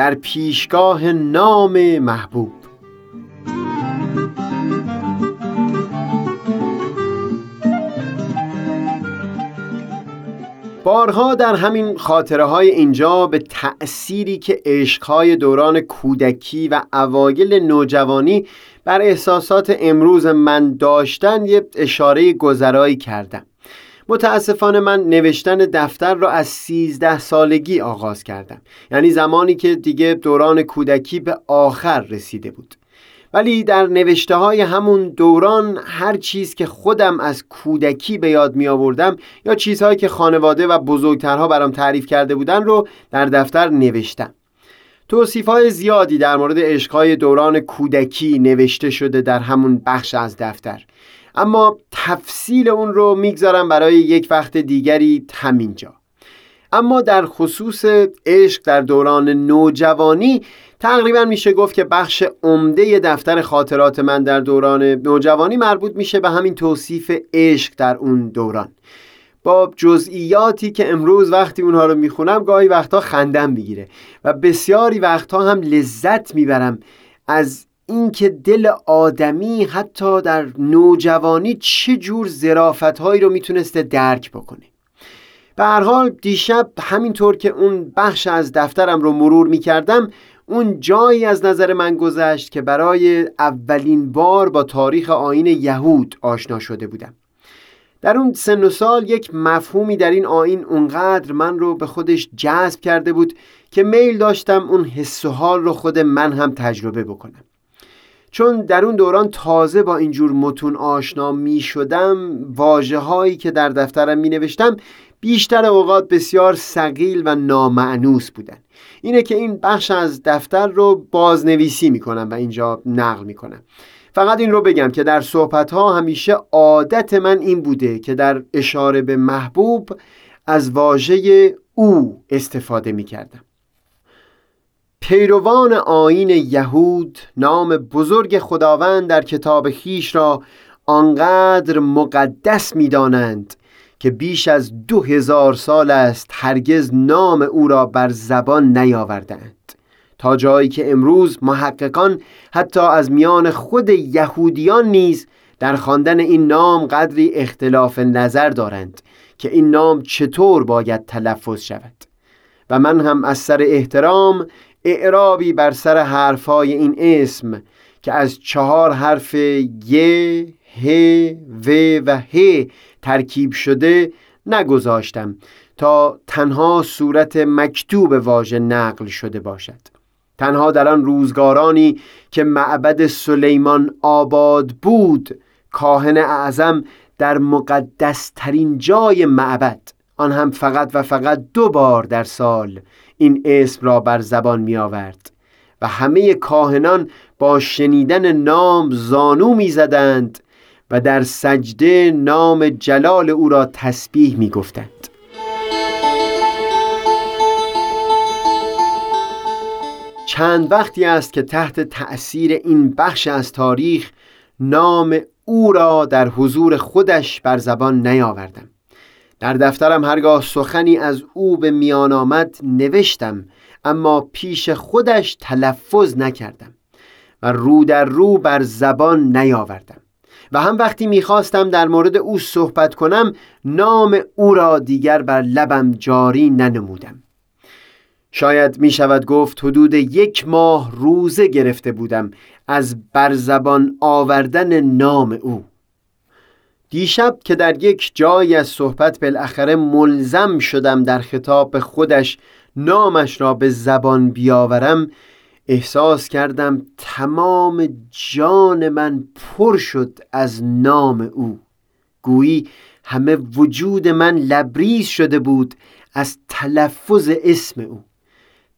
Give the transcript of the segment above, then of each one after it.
در پیشگاه نام محبوب. بارها در همین خاطره های اینجا به تأثیری که عشقهای دوران کودکی و اوایل نوجوانی بر احساسات امروز من داشتن یه اشاره گذرایی کردم. متاسفانه من نوشتن دفتر را از سیزده سالگی آغاز کردم. یعنی زمانی که دیگه دوران کودکی به آخر رسیده بود. ولی در نوشته های همون دوران هر چیز که خودم از کودکی به یاد می آوردم یا چیزهایی که خانواده و بزرگترها برام تعریف کرده بودن رو در دفتر نوشتم. توصیف های زیادی در مورد عشقهای دوران کودکی نوشته شده در همون بخش از دفتر. اما تفصیل اون رو می‌گذارم برای یک وقت دیگری همینجا. اما در خصوص عشق در دوران نوجوانی تقریبا میشه گفت که بخش عمده دفتر خاطرات من در دوران نوجوانی مربوط میشه به همین توصیف عشق در اون دوران. با جزئیاتی که امروز وقتی اونها رو می‌خونم گاهی وقتها خندم می‌گیره و بسیاری وقتها هم لذت می‌برم از اینکه دل آدمی حتی در نوجوانی چه جور ظرافتهایی رو می‌تونسته درک بکنه. به هر حال دیشب همینطور که اون بخش از دفترم رو مرور می‌کردم اون جایی از نظر من گذشت که برای اولین بار با تاریخ آین یهود آشنا شده بودم. در اون سن و سال یک مفهومی در این آین اونقدر من رو به خودش جذب کرده بود که میل داشتم اون حس و حال رو خود من هم تجربه بکنم. چون در اون دوران تازه با اینجور متون آشنا می شدم واجه هایی که در دفترم می نوشتم بیشتر اوقات بسیار سقیل و نامعنوس بودن. اینه که این بخش از دفتر رو بازنویسی می کنم و اینجا نقل می کنم فقط این رو بگم که در صحبت ها همیشه عادت من این بوده که در اشاره به محبوب از واژه او استفاده می کردم پیروان آین یهود نام بزرگ خداوند در کتاب خیش را آنقدر مقدس می دانند که بیش از دو هزار سال است هرگز نام او را بر زبان نیاوردند تا جایی که امروز محققان حتی از میان خود یهودیان نیز در خواندن این نام قدری اختلاف نظر دارند که این نام چطور باید تلفظ شود. و من هم از سر احترام اعرابی بر سر حرفای این اسم که از چهار حرف ی، ه، و و ه ترکیب شده نگذاشتم تا تنها صورت مکتوب واژه نقل شده باشد. تنها در آن روزگارانی که معبد سلیمان آباد بود کاهن اعظم در مقدس ترین جای معبد آن هم فقط و فقط دو بار در سال این اسم را بر زبان می آورد و همه کاهنان با شنیدن نام زانو می زدند و در سجده نام جلال او را تسبیح می گفتند چند وقتی است که تحت تأثیر این بخش از تاریخ نام او را در حضور خودش بر زبان نیاوردم. در دفترم هرگاه سخنی از او به میان آمد نوشتم اما پیش خودش تلفظ نکردم و رو در رو بر زبان نیاوردم. و هم وقتی می‌خواستم در مورد او صحبت کنم نام او را دیگر بر لبم جاری ننمودم. شاید می شود گفت حدود یک ماه روزه گرفته بودم از برزبان آوردن نام او. دیشب که در یک جای از صحبت بالاخره ملزم شدم در خطاب به خودش نامش را به زبان بیاورم احساس کردم تمام جان من پر شد از نام او. گویی همه وجود من لبریز شده بود از تلفظ اسم او.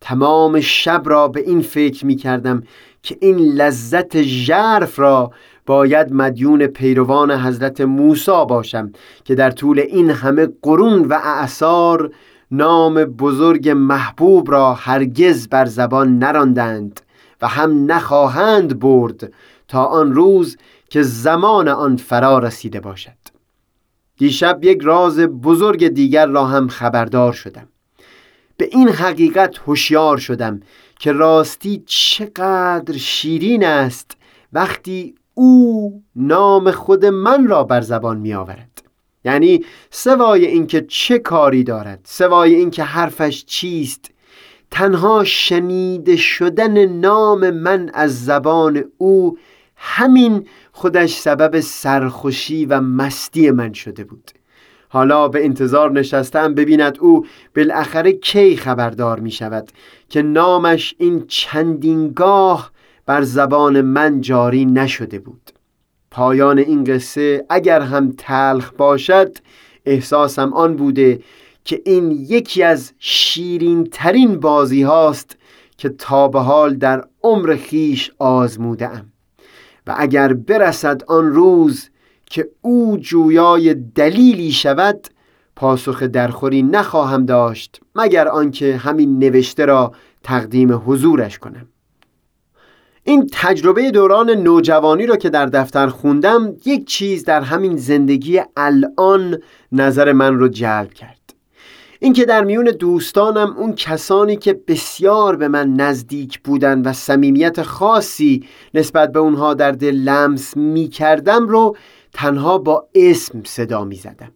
تمام شب را به این فکر می کردم که این لذت ژرف را باید مدیون پیروان حضرت موسی باشم که در طول این همه قرون و اعثار نام بزرگ محبوب را هرگز بر زبان نراندند و هم نخواهند برد تا آن روز که زمان آن فرا رسیده باشد. دیشب یک راز بزرگ دیگر را هم خبردار شدم. به این حقیقت هوشیار شدم که راستی چقدر شیرین است وقتی او نام خود من را بر زبان می آورد یعنی سوای اینکه چه کاری دارد سوای اینکه حرفش چیست تنها شنیده شدن نام من از زبان او همین خودش سبب سرخوشی و مستی من شده بود. حالا به انتظار نشستم ببیند او بالاخره کی خبردار می شود که نامش این چندینگاه بر زبان من جاری نشده بود. پایان این قصه اگر هم تلخ باشد احساسم آن بوده که این یکی از شیرین ترین بازی هاست که تا به حال در عمر خیش آزموده ام و اگر برسد آن روز که او جویای دلیلی شود پاسخ درخوری نخواهم داشت مگر آنکه همین نوشته را تقدیم حضورش کنم. این تجربه دوران نوجوانی را که در دفتر خوندم یک چیز در همین زندگی الان نظر من رو جلب کرد. اینکه در میون دوستانم اون کسانی که بسیار به من نزدیک بودن و صمیمیت خاصی نسبت به اونها در دل لمس می کردم رو تنها با اسم صدا می زدم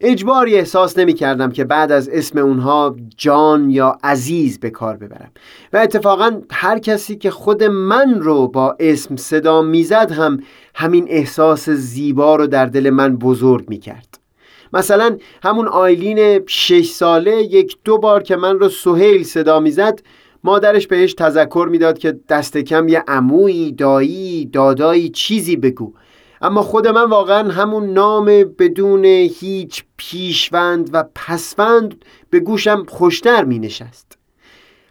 اجباری احساس نمی کردم که بعد از اسم اونها جان یا عزیز به کار ببرم. و اتفاقا هر کسی که خود من رو با اسم صدا می‌زد هم همین احساس زیبا رو در دل من بزرگ می کرد مثلا همون آیلین شش ساله یک دو بار که من رو سهیل صدا می‌زد مادرش بهش تذکر می‌داد که دست کم یه عمویی دایی دادایی چیزی بگو. اما خود من واقعا همون نام بدون هیچ پیشوند و پسوند به گوشم خوشتر می نشست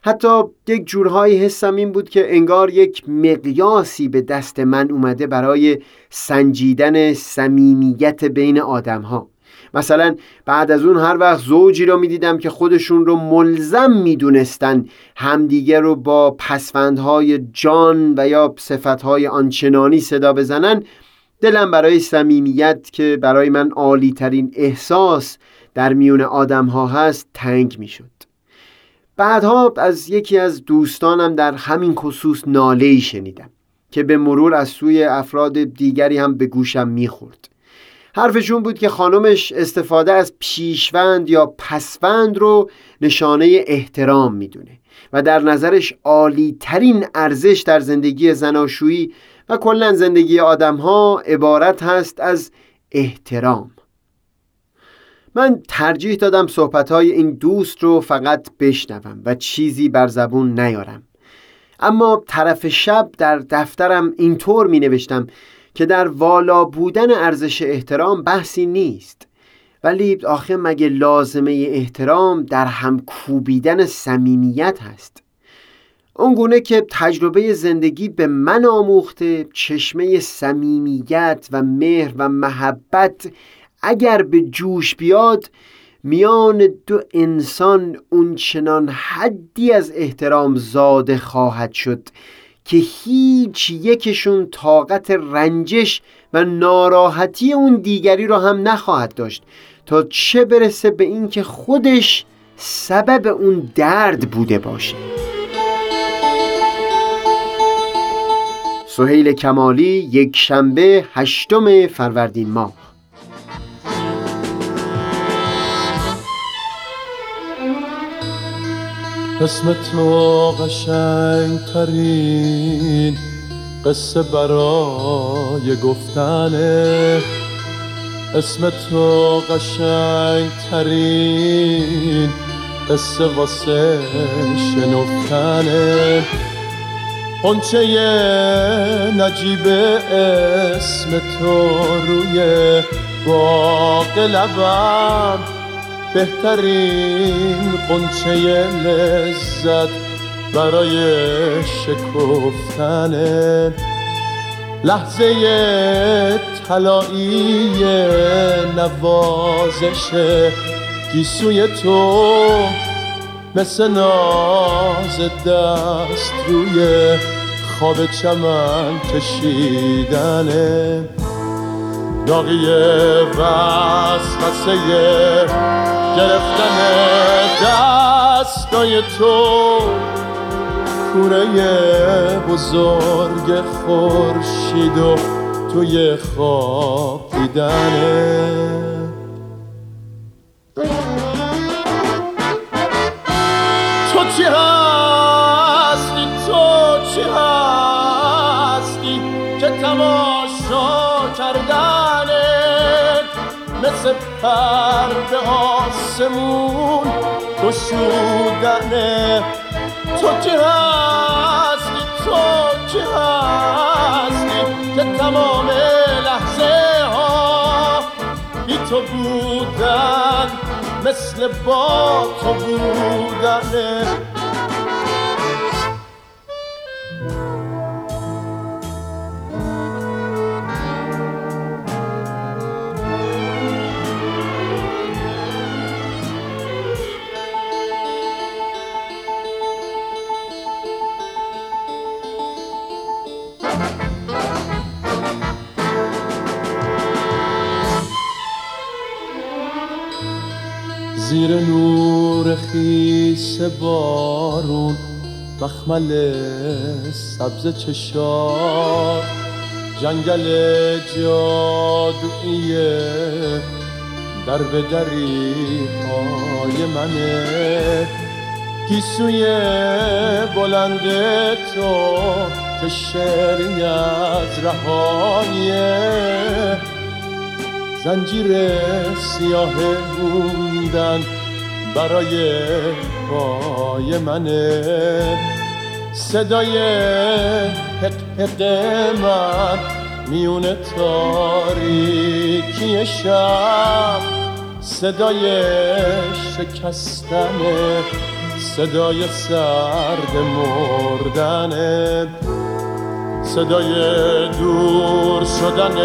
حتی یک جورهایی حسم این بود که انگار یک مقیاسی به دست من اومده برای سنجیدن صمیمیت بین آدم ها مثلا بعد از اون هر وقت زوجی رو می‌دیدم که خودشون رو ملزم می‌دونستن همدیگه رو با پسفندهای جان و یا صفتهای آنچنانی صدا بزنن دلم برای صمیمیت که برای من عالی ترین احساس در میون آدم ها هست تنگ می شد بعدها از یکی از دوستانم در همین خصوص ناله شنیدم که به مرور از سوی افراد دیگری هم به گوشم می‌خورد. حرفشون بود که خانمش استفاده از پیشوند یا پسوند رو نشانه احترام می‌دونه و در نظرش عالی ترین ارزش در زندگی زناشویی و کلا زندگی آدم ها عبارت هست از احترام. من ترجیح دادم صحبت های این دوست رو فقط بشنوم و چیزی بر زبون نیارم. اما طرف شب در دفترم اینطور می نوشتم که در والا بودن ارزش احترام بحثی نیست. ولی آخه مگه لازمه احترام در هم کوبیدن صمیمیت هست؟ اونگونه که تجربه زندگی به من آموخته چشمه صمیمیت و مهر و محبت اگر به جوش بیاد میان دو انسان اونچنان حدی از احترام زاده خواهد شد که هیچ یکشون طاقت رنجش و ناراحتی اون دیگری رو هم نخواهد داشت تا چه برسه به اینکه خودش سبب اون درد بوده باشه. سهیل کمالی یک شنبه هشتم فروردین ماه. اسم تو قشنگ ترین قصه برای گفتنه. اسم تو قشنگ ترین قصه واسه شنفتنه. قنچه نجیب اسم تو روی باق لبم. بهترین قنچه لذت برای شکفتن. لحظه طلایی نوازش گیسوی تو. مثل ناز دست روی خواب چمن کشیدنه داغی وسوسه گرفتن دستای تو. کوره بزرگ خورشید و توی خواب دیدنه به آسمون گشودنه تو کی هستی؟ تو کی هستی که تمام لحظه ها بی تو بودن؟ مثل با تو بودنه زیر نور خیس بارون مخمل سبز چشار. جنگل جادویی در به دری های منه. گیسوی بلند تو که شعری از رهایه زنجیر سیاه موندن برای پای منه. صدای حق حق من میون تاریکی شب. صدای شکستن صدای سرد مردن صدای دور شدن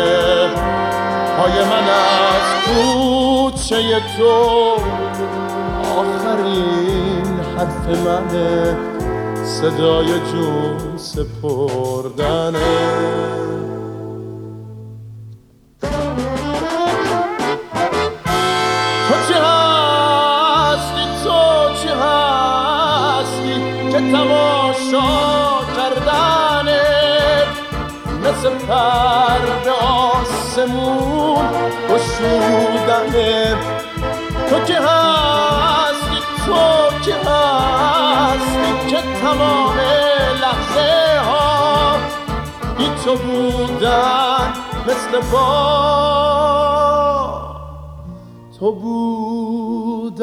پای من از کوچه تو. آخرین حرف منه صدای جون سپردنه. تو چی هستی؟ تو چی هستی که تماشا کردنه؟ پر به آسمون تو که هستی تو که هستی که تمام لحظه ها بی تو بودن مثل با. تو بودنه